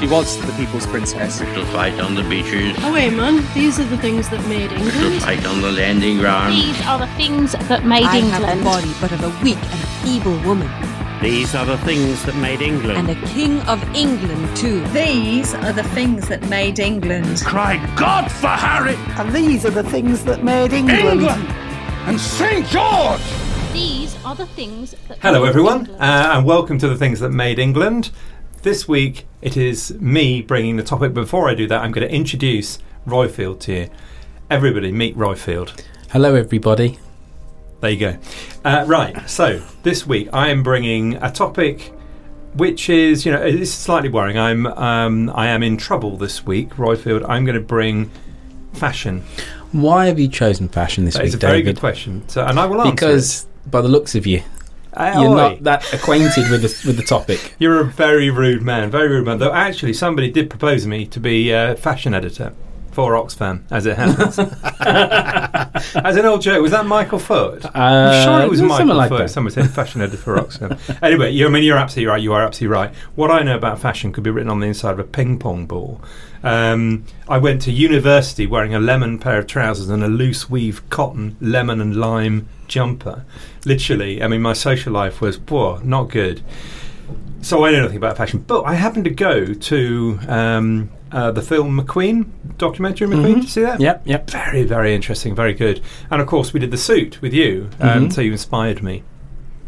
She was the people's princess. Little fight on the beaches, Oh wait, man. These are the things that made little England. fight on the landing ground. These are the things that made England. I have England. the body but of a weak and feeble woman, These are the things that made England. and a king of England too. These are the things that made England. Cry God for Harry! And these are the things that made England. And St. George! These are the things that. Hello, made everyone, England. uh, and welcome to the things that made England. This week, it is me bringing the topic. Before I do that, I'm going to introduce Royfield to you. Everybody, meet Royfield. Hello, everybody. There you go. Uh, right, so this week I am bringing a topic which is, you know, it's slightly worrying. I'm, um, I am in trouble this week, Royfield. I'm going to bring fashion. Why have you chosen fashion this That week, is a very David? good question, so, and I will answer Because, by the looks of you, it. Uh, you're oi. not that acquainted with the, with the topic. You're a very rude man, very rude man. Though actually, somebody did propose me to be uh, fashion editor for Oxfam, as it happens. as an old joke, was that Michael Foot? I'm sure it was Uh, Michael like Foot. that. Somebody said fashion editor for Oxfam. anyway, you, I mean, you're absolutely right. You are absolutely right. What I know about fashion could be written on the inside of a ping pong ball. Um, I went to university wearing a lemon pair of trousers and a loose weave cotton lemon and lime jumper. Literally, I mean, my social life was poor, not good. So I know nothing about fashion, but I happened to go to um, uh, the film McQueen documentary. McQueen, did you see that? Mm-hmm. Yep, yep. Very, very interesting, very good. And of course, we did the suit with you, um, Mhm. so you inspired me.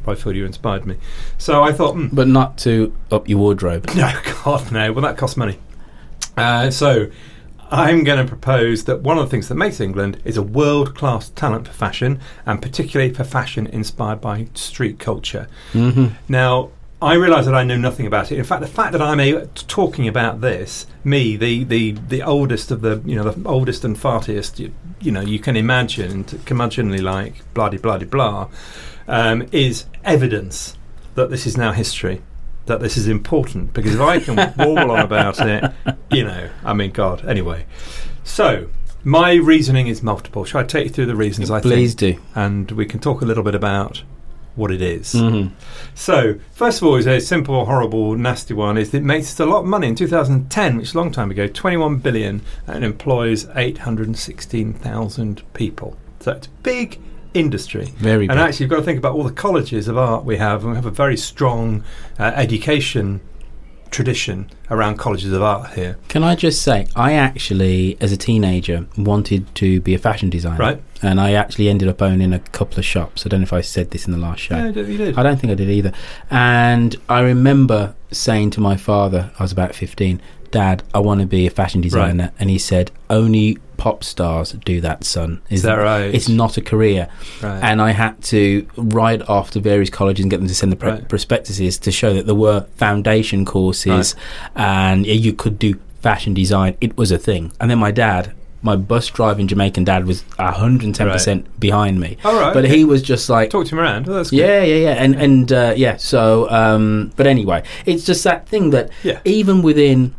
I feel you inspired me. So I thought, hmm, But not to up your wardrobe. no, God, no. Well, that costs money. Uh, so I'm going to propose that one of the things that makes England is a world class talent for fashion, and particularly for fashion inspired by street culture. hmm Now, I realise that I know nothing about it. In fact, the fact that I'm a, talking about this, me, the, the, the oldest of the, you know, the oldest and fartiest, you, you know, you can imagine, curmudgeonly like, bloody, bloody, blah, um, is evidence that this is now history, that this is important. Because if I can warble on about it, you know, I mean, God. Anyway, so my reasoning is multiple. Shall I take you through the reasons I Please think? do. And we can talk a little bit about what it is. Mhm. So, first of all, is a simple, horrible, nasty one. Is it makes a lot of money in 2010, which is a long time ago, 21 billion, and employs 816,000 people. So it's a big industry. Very and big. actually, you've got to think about all the colleges of art we have, and we have a very strong uh, education tradition around colleges of art here. Can I just say, I actually, as a teenager, wanted to be a fashion designer. Right. And I actually ended up owning a couple of shops. I don't know if I said this in the last show. Yeah, you did. I don't think I did either. And I remember saying to my father, I was about 15, Dad, I want to be a fashion designer. And he said, Only pop stars do that, son. Is that right? It's not a career. Right. And I had to write off to various colleges and get them to send the Right. prospectuses to show that there were foundation courses and you could do fashion design. It was a thing. And then my dad my bus driving Jamaican dad was hundred and ten percent behind me. All right, but okay. he was just like Talk to him around. Oh, that's good. yeah, yeah, yeah, and and uh, yeah. So, um, but anyway, it's just that thing that Yeah. even within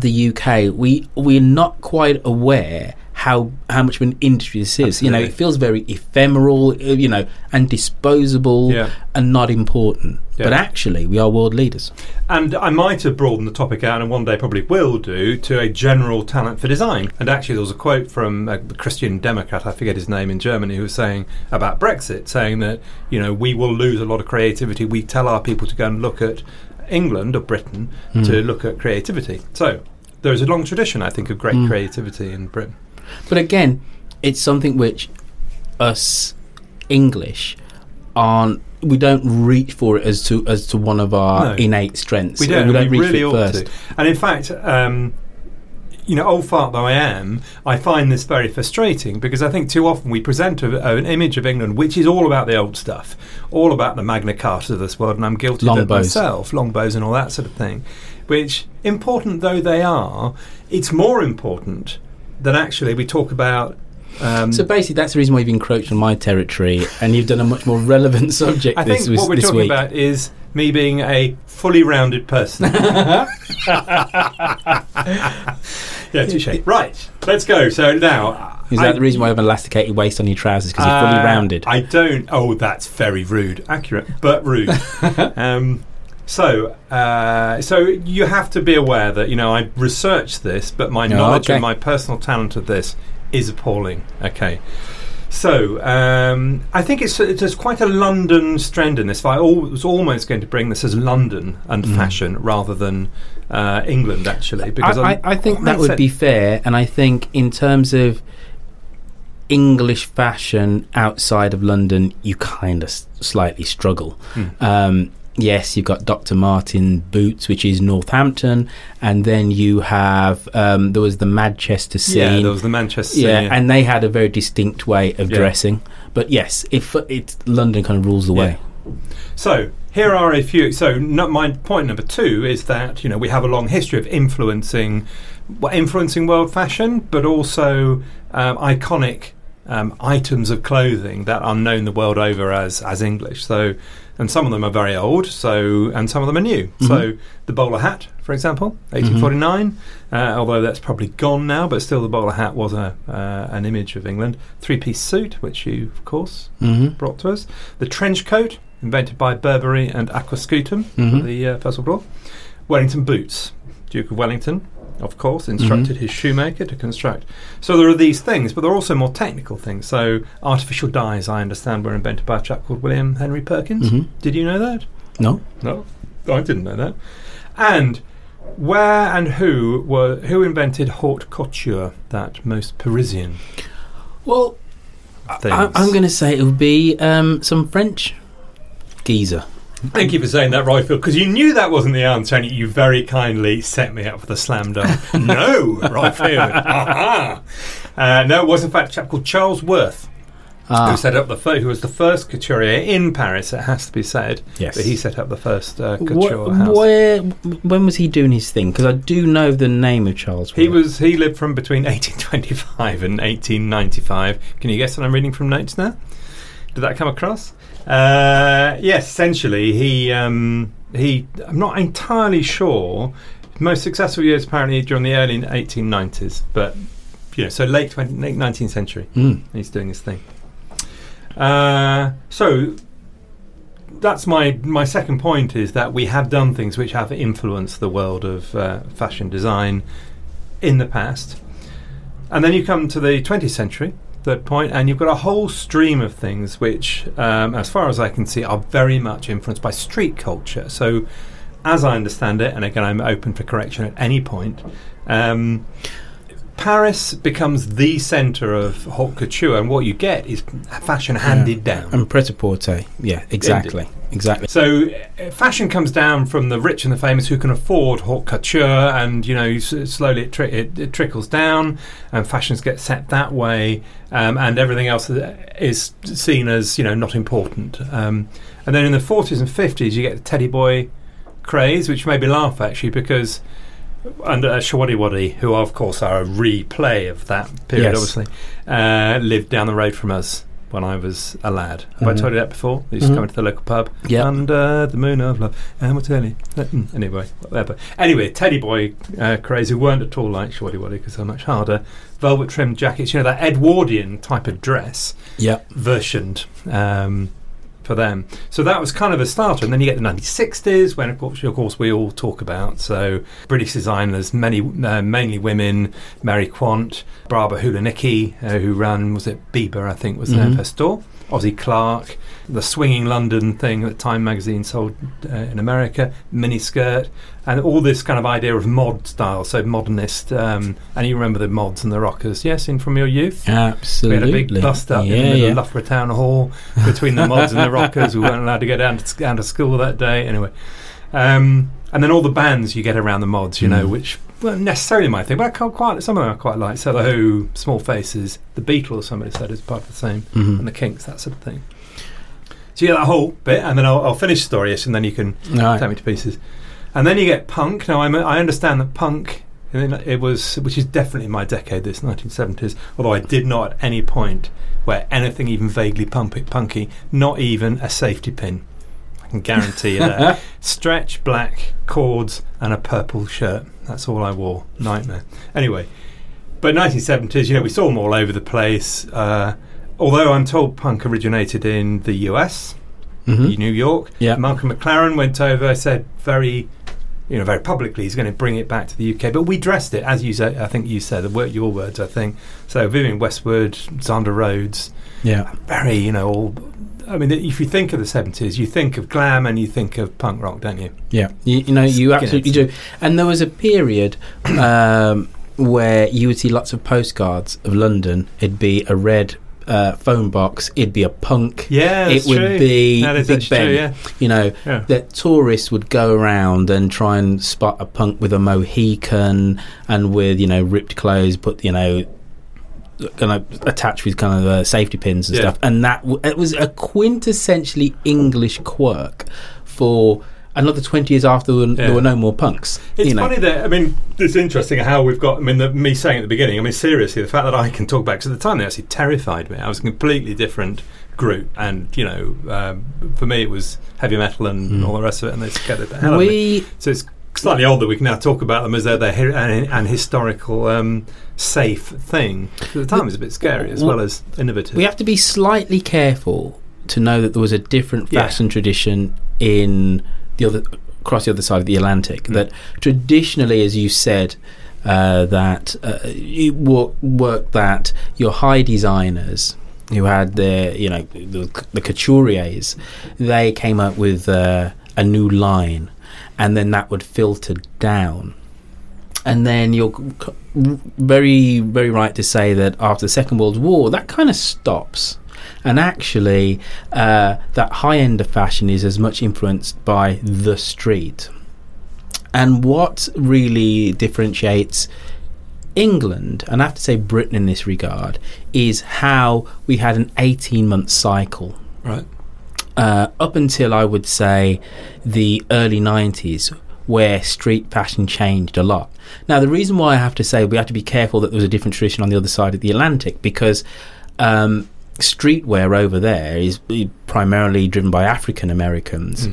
the UK, we we're not quite aware how how much of an industry this is. You know, it feels very ephemeral, uh, you know, and disposable, Yeah. and not important. Yeah. But actually, we are world leaders. And I might have broadened the topic out, and one day probably will do, to a general talent for design. And actually, there was a quote from a Christian Democrat, I forget his name in Germany, who was saying about Brexit, saying that, you know, we will lose a lot of creativity. We tell our people to go and look at England or Britain to look at creativity. So, there is a long tradition, I think, of great Mm. creativity in Britain. But again, it's something which us English aren't. We don't reach for it as to as to one of our No. innate strengths. We don't. We don't we reach really for it ought first. to. And in fact, um, you know, old fart though I am, I find this very frustrating because I think too often we present a, a- an image of England which is all about the old stuff, all about the Magna Carta of this world, and I'm guilty of it Longbows. myself, longbows and all that sort of thing. Which, important though they are, it's more important that actually we talk about. Um, So basically, that's the reason why you've encroached on my territory, and you've done a much more relevant subject I this, think what we're this talking week. about is me being a fully rounded person. yeah, touche. Right, let's go. So now, Is I- that the reason why you have an elasticated waist on your trousers because you're fully Uh, rounded? I don't. Oh, that's very rude. Accurate, but rude. um, so, uh, so you have to be aware that you know I researched this, but my Oh, knowledge okay. and my personal talent of this is appalling. Okay. So um, I think it's it's just quite a London strand in this. I was almost going to bring this as London and Mm. fashion rather than uh, England, actually, because I, I, I'm think that would be fair, and I think in terms of English fashion outside of London, you kind of s- slightly struggle. Hmm. Um, yes, you've got Dr. Martin Boots, which is Northampton, and then you have um, there was the Manchester scene. Yeah, there was the Manchester. yeah, scene, and they had a very distinct way of Yeah. dressing. But yes, if it's London kind of rules the way. So here are a few. So no, my point number two is that you know we have a long history of influencing, influencing world fashion, but also um, iconic um, items of clothing that are known the world over as as English. So, and some of them are very old. So, and some of them are new. So, the bowler hat, for example, 1849. Uh, although that's probably gone now, but still, the bowler hat was a uh, an image of England. Three piece suit, which you of course Mhm. brought to us. The trench coat, invented by Burberry and Aquascutum for Mhm. the uh, First World War. Wellington boots, Duke of Wellington, of course, instructed his shoemaker to construct. So there are these things, but there are also more technical things. So artificial dyes, I understand, were invented by a chap called William Henry Perkins. Mhm. Did you know that? No, No, I didn't know that. And where and who were who invented haute couture, that most Parisian well, thing? I, I'm going to say it would be um, some French geezer. Thank you for saying that, Royfield, because you knew that wasn't the answer, and you very kindly set me up for the slam dunk. no, Royfield. Aha. Uh, no, it was in fact a chap called Charles Worth Ah. who set up the fir- who was the first couturier in Paris. It has to be said. Yes. that he set up the first uh, couture house. where, when was he doing his thing? Because I do know the name of Charles. He was he lived from between 1825 and 1895. Can you guess what I'm reading from notes now? Did that come across? Uh, yes, essentially he um, he. I'm not entirely sure. Most successful years apparently during the early 1890s, but you know, so late, 20, late 19th century. Mm. He's doing his thing. Uh, so that's my my second point is that we have done things which have influenced the world of uh, fashion design in the past, and then you come to the 20th century, third point, and you've got a whole stream of things which, um, as far as I can see, are very much influenced by street culture. So, as I understand it, and again, I'm open for correction at any point. Um, Paris becomes the centre of haute couture, and what you get is fashion handed down. and pret-a-porter. Yeah, exactly, exactly. So uh, fashion comes down from the rich and the famous who can afford haute couture, and you know s- slowly it, tri- it, it trickles down, and fashions get set that way, um, and everything else is seen as you know not important. Um, and then in the forties and fifties, you get the teddy boy craze, which made me laugh actually because and uh, Showaddywaddy, who of course are a replay of that period, Yes. obviously, uh, lived down the road from us when I was a lad. Have I Mhm. told you that before? I used Mhm. to come into the local pub. Yep. Under the moon of love. And we'll tell you. Anyway, whatever. Anyway, Teddy Boy uh, craze, who weren't at all like Showaddywaddy because they're much harder. Velvet trimmed jackets, you know, that Edwardian type of dress Yep. versioned um, for them. So that was kind of a starter. And then you get the 1960s, when of course, of course we all talk about. So British designers, many uh, mainly women, Mary Quant, Barbara Hulanicki, uh, who ran, was it Biba, I think was the name of Mhm. her store. Ossie Clark, the swinging London thing that Time magazine sold uh, in America, miniskirt, and all this kind of idea of mod style, so modernist. Um, and you remember the mods and the rockers, yes, in from your youth? Absolutely. We had a big bust up yeah, in the middle yeah. of Loughborough Town Hall between the mods and the rockers. We weren't allowed to go down to, down to school that day. Anyway, um, and then all the bands you get around the mods, you know, Mm. which weren't necessarily my thing, but I quite. Some of them I quite like. So the Who, Small Faces, the Beatles. Somebody said is part of the same, Mhm. and the Kinks, that sort of thing. So you get that whole bit, and then I'll, I'll finish the story, and then you can Right. take me to pieces. And then you get punk. Now I'm, I understand that punk, it was, which is definitely my decade, this 1970s. Although I did not at any point wear anything even vaguely punky, not even a safety pin. I can guarantee you that. Stretch black cords and a purple shirt. That's all I wore. Nightmare. Anyway, but 1970s, you know, we saw them all over the place. Uh, although I'm told punk originated in the US, Mhm. in New York. Yeah. Malcolm McLaren went over, said very, you know, very publicly he's going to bring it back to the UK. But we dressed it, as you said, I think you said, the word, your words, I think. So Vivienne Westwood, Zandra Rhodes, Yeah. very, you know, all. I mean, if you think of the 70s, you think of glam and you think of punk rock, don't you? Yeah, you, you know, you Skinheads. absolutely do. And there was a period um, where you would see lots of postcards of London. It'd be a red uh, phone box. It'd be a punk. Yeah, it would true. be That is Big Ben. true, yeah. You know, Yeah. that tourists would go around and try and spot a punk with a Mohican and with you know ripped clothes, but you know. Kind of attached with kind of uh, safety pins and Yeah. stuff, and that w- it was a quintessentially English quirk for another twenty years after there were, Yeah. there were no more punks. It's know. funny that I mean it's interesting how we've got. I mean, the, me saying at the beginning. I mean, seriously, the fact that I can talk back because at the time they actually terrified me. I was a completely different group, and you know, um, for me it was heavy metal and Mm. all the rest of it, and they scared the hell out of me. We So it's slightly older. We can now talk about them as though they're hi- an, an historical um, safe thing. At the time, it was a bit scary as well as innovative. we have to be slightly careful to know that there was a different Yeah. fashion tradition in the other across the other side of the Atlantic. Mm. That traditionally, as you said. Uh, that uh, it wo- worked that your high designers who had their you know the, the couturiers they came up with uh, a new line and then that would filter down and then you're very very right to say that after the second world war that kind of stops and actually uh, that high end of fashion is as much influenced by the street and what really differentiates England, and I have to say Britain in this regard, is how we had an 18 month cycle. right. Uh, up until I would say the early 90s, where street fashion changed a lot. Now, the reason why I have to say we have to be careful that there was a different tradition on the other side of the Atlantic because um, streetwear over there is primarily driven by African Americans.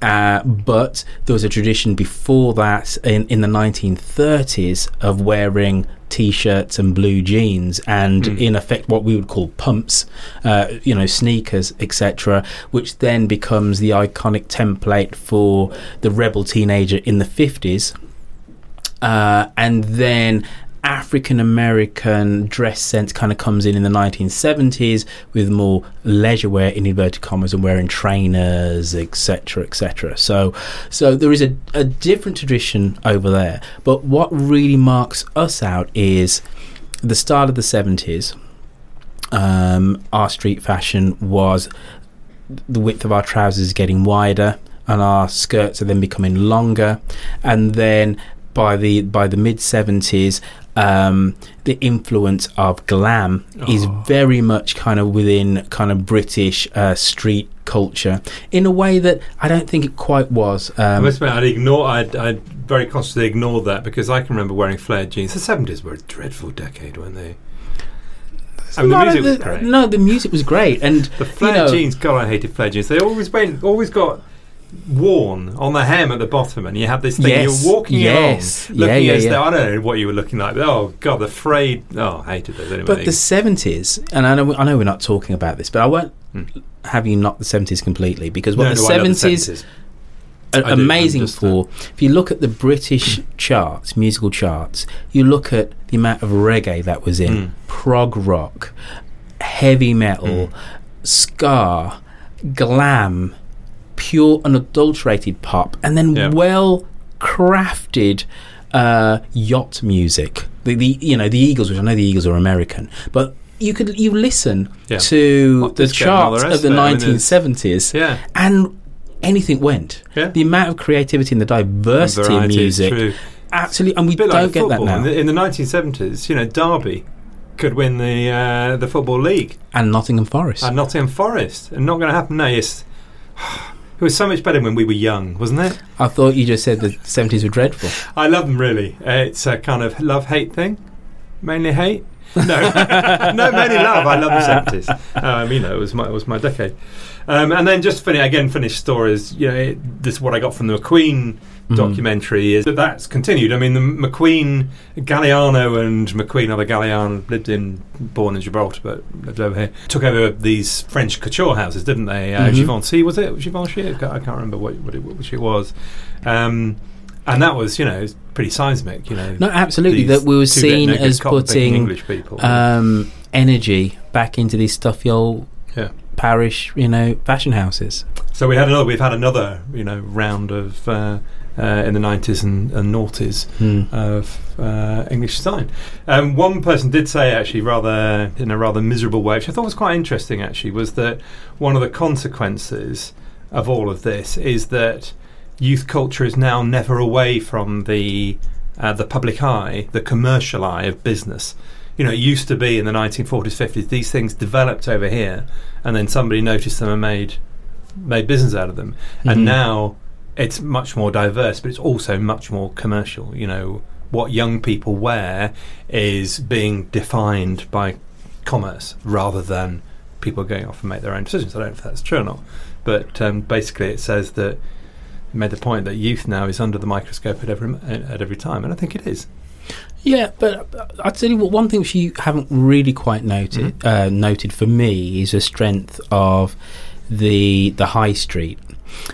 Uh, but there was a tradition before that in, in the 1930s of wearing t-shirts and blue jeans and Mm. in effect what we would call pumps uh, you know sneakers etc which then becomes the iconic template for the rebel teenager in the 50s uh, and then African American dress sense kind of comes in in the 1970s with more leisure wear in inverted commas and wearing trainers, etc., etc. So, so there is a, a different tradition over there. But what really marks us out is the start of the 70s. Um, our street fashion was the width of our trousers getting wider and our skirts are then becoming longer and then by the by the mid 70s um, the influence of glam is very much kind of within kind of British uh, street culture in a way that I don't think it quite was. I Um, must admit, I'd ignore, I'd, I'd very consciously ignored that because I can remember wearing flared jeans. The seventies were a dreadful decade, weren't they? I mean, the No, music was the- great. No, the music was great, and The flared you know, jeans, God, I hated flared jeans. They always went, always got worn on the hem at the bottom, and you had this thing. Yes, You're walking yes. along, looking Yeah, yeah, as yeah. though I don't know what you were looking like. But, oh God, the frayed. Oh, I hated those. Anyway, But the seventies, and I know I know we're not talking about this, but I won't have you knock the seventies completely because what Hmm. No, the no, I love the seventies 70s. are I amazing for. If you look at the British charts, musical charts, you look at the amount of reggae that was in, Mm. prog rock, heavy metal, ska, glam, pure unadulterated pop, and then Yeah. well crafted uh, yacht music. The, the you know the Eagles, which I know the Eagles are American, but you could you listen Yeah. to the disco and all the charts of the of. I mean, 1970s, Yeah. and anything went. Yeah. The amount of creativity and the diversity in music, absolutely, and we don't like get that now. In the, in the 1970s, you know, Derby could win the uh, the football league, and Nottingham Forest. and Nottingham Forest, and not going to happen now. Yes, it was so much better when we were young, wasn't it? I thought you just said the 70s were dreadful. I love them really. Uh, it's a kind of love hate thing, mainly hate. No, no, mainly love. I love the seventies. Um, you know, it was my it was my decade. Um, and then just finish again. Finish stories. You know, it, this is what I got from the McQueen Mhm. documentary is that that's continued. I mean, the McQueen, Galliano, and McQueen, other Galliano, lived in, born in Gibraltar, but lived over here. Took over these French couture houses, didn't they? Uh, Mhm. Givenchy was it? Givenchy? I can't I can't remember what, what it, which it was. Um, and that was, you know, pretty seismic. You know, No, absolutely. That we were seen as putting English people. um, energy back into these stuffy old Yeah. Parish, you know, fashion houses. So we had another. We've had another, you know, round of uh, uh, in the nineties and, and noughties Hmm. of uh, English design. Um, one person did say, actually, rather in a rather miserable way, which I thought was quite interesting. Actually, was that one of the consequences of all of this is that youth culture is now never away from the uh, the public eye, the commercial eye of business. You know, it used to be in the 1940s, 50s. These things developed over here, and then somebody noticed them and made made business out of them. Mhm. And now it's much more diverse, but it's also much more commercial. You know, what young people wear is being defined by commerce rather than people going off and make their own decisions. I don't know if that's true or not, but um, basically it says that made the point that youth now is under the microscope at every at every time, and I think it is. Yeah, but uh, I'll tell you what. One thing which you haven't really quite noted uh, noted for me is the strength of the the high street,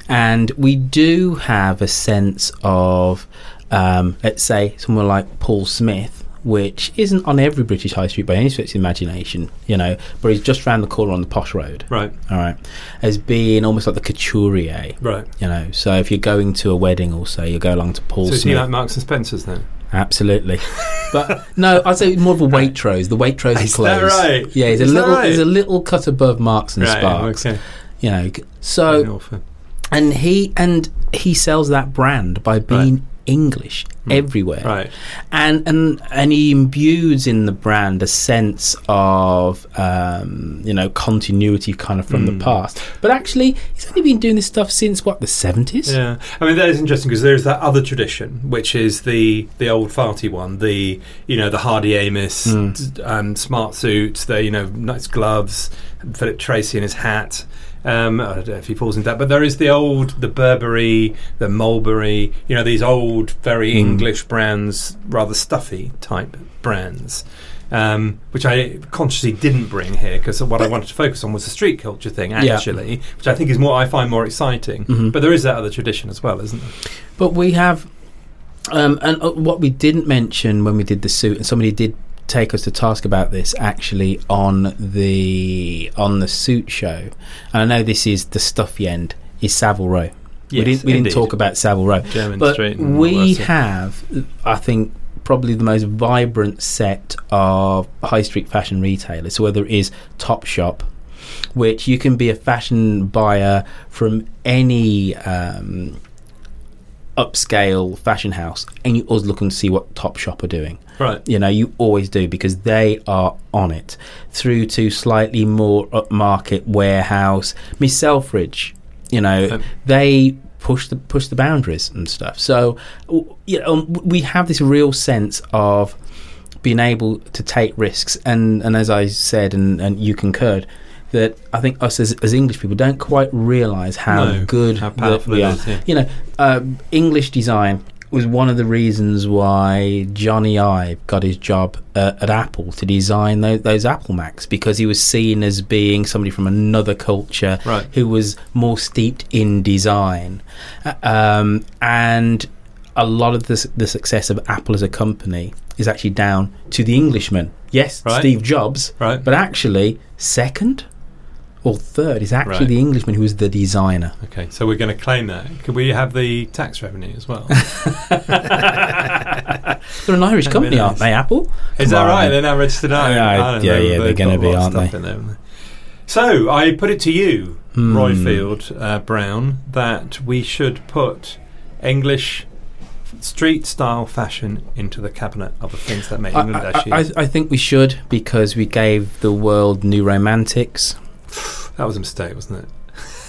and we do have a sense of, um, let's say, someone like Paul Smith, which isn't on every British high street by any stretch of the imagination, you know, but he's just round the corner on the posh road, Right. all right, as being almost like the couturier, Right. you know. So if you're going to a wedding, also you go along to Paul so is Smith. he like Marks and Spencers then? Absolutely, but no, I'd say more of a Waitrose. The Waitrose Is clothes. that right? Yeah, he's Is a little. right? He's a little cut above Marks and Right, Sparks. okay. You know, so and he and he sells that brand by being English everywhere. Hmm. Right. And and and he imbues in the brand a sense of um, you know continuity kind of from Mm. the past. But actually, he's only been doing this stuff since what the seventies. Yeah, I mean that is interesting because there's that other tradition, which is the the old farty one, the you know the Hardy Amies Mm. um, smart suits, the you know nice gloves, Philip Treacy in his hat. Um, I don't know if he falls into that, but there is the old, the Burberry, the Mulberry, you know these old, very Mm. English brands, rather stuffy type brands. Um, which I consciously didn't bring here because what I wanted to focus on was the street culture thing, Yeah. actually, which I think is more I find more exciting. Mhm. But there is that other tradition as well, isn't there? But we have, um, and uh, what we didn't mention when we did the suit, and somebody did take us to task about this actually on the on the suit show. And I know this is the stuffy end is Savile Row. we Yes, didn't we indeed. didn't talk about Savile Row, Jermyn but Street we have, I think. Probably the most vibrant set of high street fashion retailers. So whether it is Topshop, which you can be a fashion buyer from any um, upscale fashion house and you always look and see what Topshop are doing. Right. You know, you always do because they are on it. Through to slightly more upmarket warehouse, Miss Selfridge, you know, Um, they push the push the boundaries and stuff. So you know, we have this real sense of being able to take risks, and and as I said, and, and you concurred. That I think us as, as English people don't quite realise how No, good how that powerful we are. is, yeah. You know, um, English design was one of the reasons why Jony Ive got his job uh, at Apple to design those, those Apple Macs because he was seen as being somebody from another culture Right. who was more steeped in design. Uh, Um, and a lot of the, the success of Apple as a company is actually down to the Englishman. Yes, Right. Steve Jobs, Right. but actually, second or third is actually Right. the Englishman who was the designer. Okay, so we're going to claim that. Could we have the tax revenue as well? They're an Irish company, aren't they, Apple? Is Come that on. right? They're now registered in Yeah, Ireland. yeah, yeah, they're they've gonna be, a lot aren't they? there? So I put it to you, Hmm. Royfield uh, Brown, that we should put English street style fashion into the cabinet of the things that make I, England she I. I, I think we should because we gave the world new romantics. That was a mistake, wasn't it?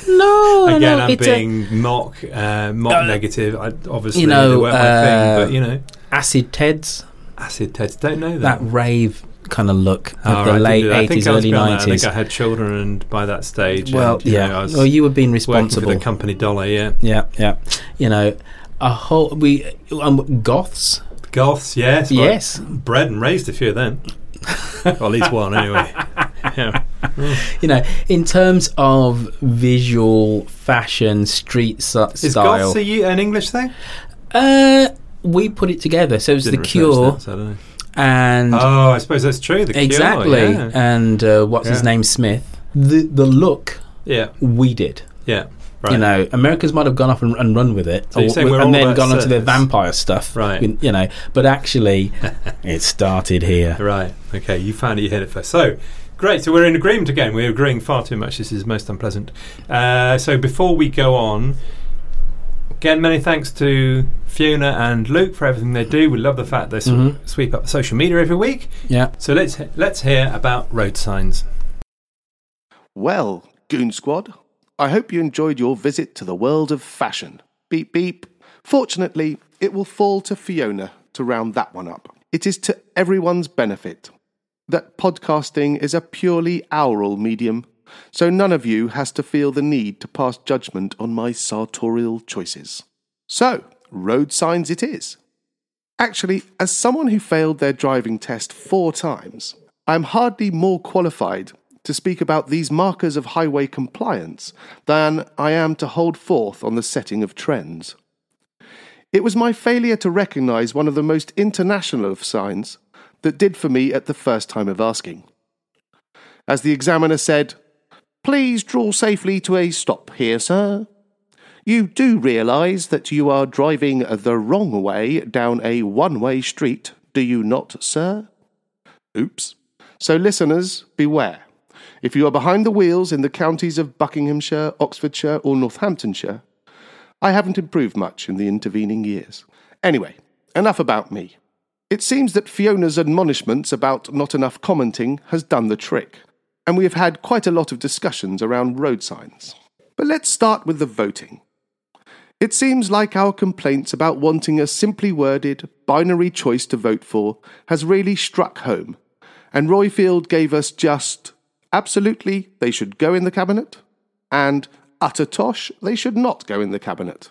No, Again, no, I'm a- being mock, uh, mock Uh, negative. I, obviously, you know, they weren't my uh, thing, but you know, acid Teds, acid Teds don't know that that. rave kind of look Oh, of the right, late didn't do that. I think eighties, early that. I think. I had children, and by that stage, Well, and, you yeah. know, I was well, you were being responsible. for the company dollar. Yeah, yeah, yeah. You know, a whole we um, goths. Goths, yes, well, Yes. bred and raised a few of them. well, at least one, anyway. yeah. You know, in terms of visual fashion, street su- Is style. Goths a, U- an English thing? uh, we put it together. So it was Didn't the Cure that, so I don't know. and Oh, I suppose that's true. The Cure, exactly, yeah. and uh, what's his name, Smith. The the look yeah, we did. yeah. Right. You know, Americans might have gone off and, and run with it, So you're we're all and then gone onto their vampire stuff, Right. You know, but actually, it started here. Right. Okay. You found it. You hit it first. So great. So we're in agreement again. We're agreeing far too much. This is most unpleasant. Uh, so before we go on, again, many thanks to Fiona and Luke for everything they do. We love the fact they sw- Mhm. sweep up the social media every week. Yeah. So let's let's hear about road signs. Well, Goon Squad, I hope you enjoyed your visit to the world of fashion. Beep beep. Fortunately, it will fall to Fiona to round that one up. It is to everyone's benefit that podcasting is a purely aural medium, so none of you has to feel the need to pass judgment on my sartorial choices. So, road signs it is. Actually, as someone who failed their driving test four times, I am hardly more qualified to speak about these markers of highway compliance than I am to hold forth on the setting of trends. It was my failure to recognise one of the most international of signs that did for me at the first time of asking. As the examiner said, Please draw safely to a stop here, sir. You do realise that you are driving the wrong way down a one way street, do you not, sir? Oops. So, listeners, beware. If you are behind the wheels in the counties of Buckinghamshire, Oxfordshire, or Northamptonshire, I haven't improved much in the intervening years. Anyway, enough about me. It seems that Fiona's admonishments about not enough commenting has done the trick, and we have had quite a lot of discussions around road signs. But let's start with the voting. It seems like our complaints about wanting a simply worded, binary choice to vote for has really struck home, and Royfield gave us just absolutely they should go in the cabinet, and utter tosh they should not go in the cabinet.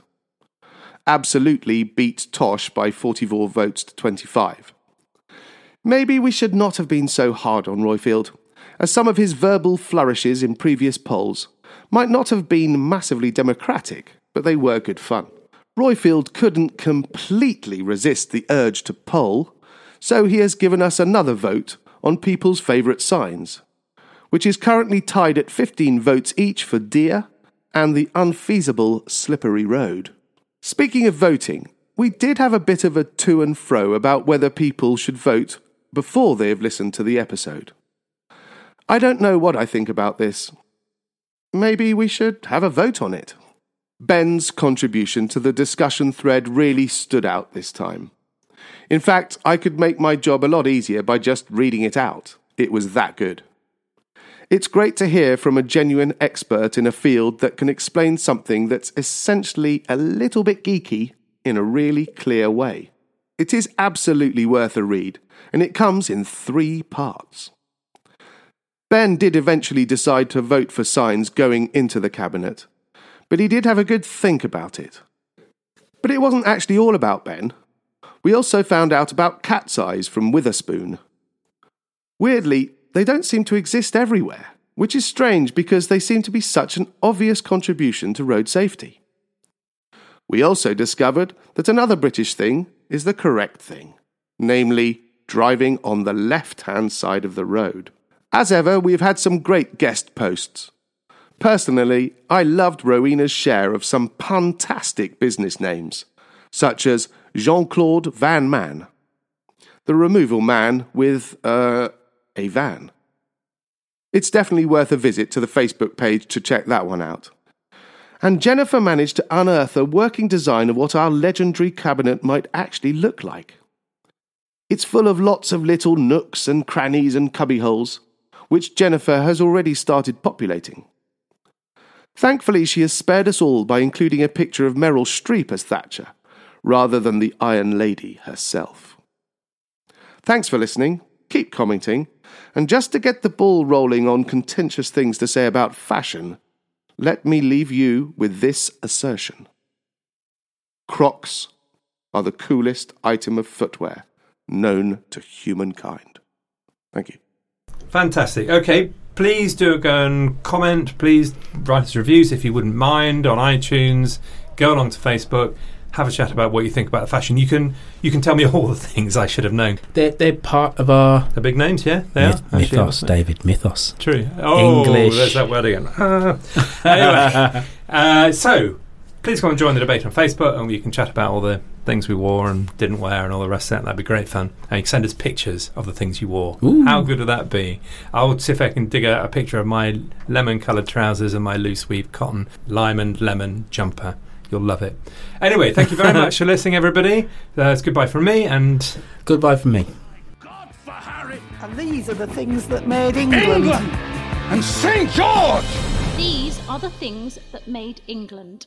Absolutely beat Tosh by 44 votes to 25. Maybe we should not have been so hard on Royfield, as some of his verbal flourishes in previous polls might not have been massively democratic, but they were good fun. Royfield couldn't completely resist the urge to poll, so he has given us another vote on people's favourite signs, which is currently tied at 15 votes each for Deer and the unfeasible Slippery Road. Speaking of voting, we did have a bit of a to and fro about whether people should vote before they have listened to the episode. I don't know what I think about this. Maybe we should have a vote on it. Ben's contribution to the discussion thread really stood out this time. In fact, I could make my job a lot easier by just reading it out. It was that good. It's great to hear from a genuine expert in a field that can explain something that's essentially a little bit geeky in a really clear way. It is absolutely worth a read, and it comes in three parts. Ben did eventually decide to vote for signs going into the cabinet, but he did have a good think about it. But it wasn't actually all about Ben. We also found out about cat's eyes from Witherspoon. Weirdly, they don't seem to exist everywhere, which is strange because they seem to be such an obvious contribution to road safety. We also discovered that another British thing is the correct thing, namely driving on the left hand side of the road. As ever, we've had some great guest posts. Personally, I loved Rowena's share of some fantastic business names, such as Jean Claude Van Man, the removal man with, uh, a van. It's definitely worth a visit to the Facebook page to check that one out. And Jennifer managed to unearth a working design of what our legendary cabinet might actually look like. It's full of lots of little nooks and crannies and cubbyholes, which Jennifer has already started populating. Thankfully, she has spared us all by including a picture of Meryl Streep as Thatcher, rather than the Iron Lady herself. Thanks for listening, keep commenting, and just to get the ball rolling on contentious things to say about fashion, let me leave you with this assertion Crocs are the coolest item of footwear known to humankind. Thank you. Fantastic. Okay, please do go and comment. Please write us reviews if you wouldn't mind on iTunes. Go along to Facebook. Have a chat about what you think about the fashion. You can you can tell me all the things I should have known. They're, they're part of our the big names, yeah. They myth, are mythos, Actually, David. Mythos. True. Oh, English. There's that word again. anyway, uh, so please come and join the debate on Facebook, and we can chat about all the things we wore and didn't wear and all the rest of that. That'd be great fun. And you can send us pictures of the things you wore. Ooh. How good would that be? I'll see if I can dig out a picture of my lemon coloured trousers and my loose weave cotton lime and lemon jumper. You'll love it. Anyway, thank you very much for listening, everybody. Uh, it's goodbye from me and goodbye from me. And these are the things that made England. England and St. George! These are the things that made England.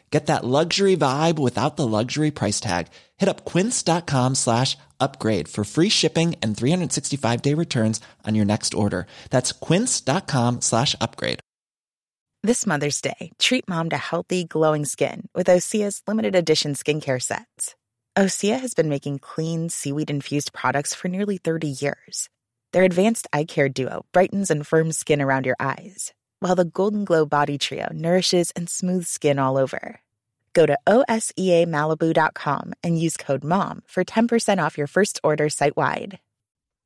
Get that luxury vibe without the luxury price tag. Hit up quince.com slash upgrade for free shipping and 365 day returns on your next order. That's quince.com slash upgrade. This Mother's Day, treat mom to healthy, glowing skin with Osea's limited edition skincare sets. Osea has been making clean, seaweed infused products for nearly 30 years. Their advanced eye care duo brightens and firms skin around your eyes while the Golden Glow Body Trio nourishes and smooths skin all over. Go to OSEAMalibu.com and use code MOM for 10% off your first order site wide.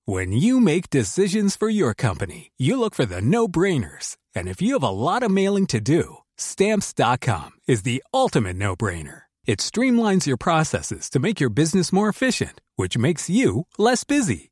When you make decisions for your company, you look for the no brainers. And if you have a lot of mailing to do, Stamps.com is the ultimate no brainer. It streamlines your processes to make your business more efficient, which makes you less busy.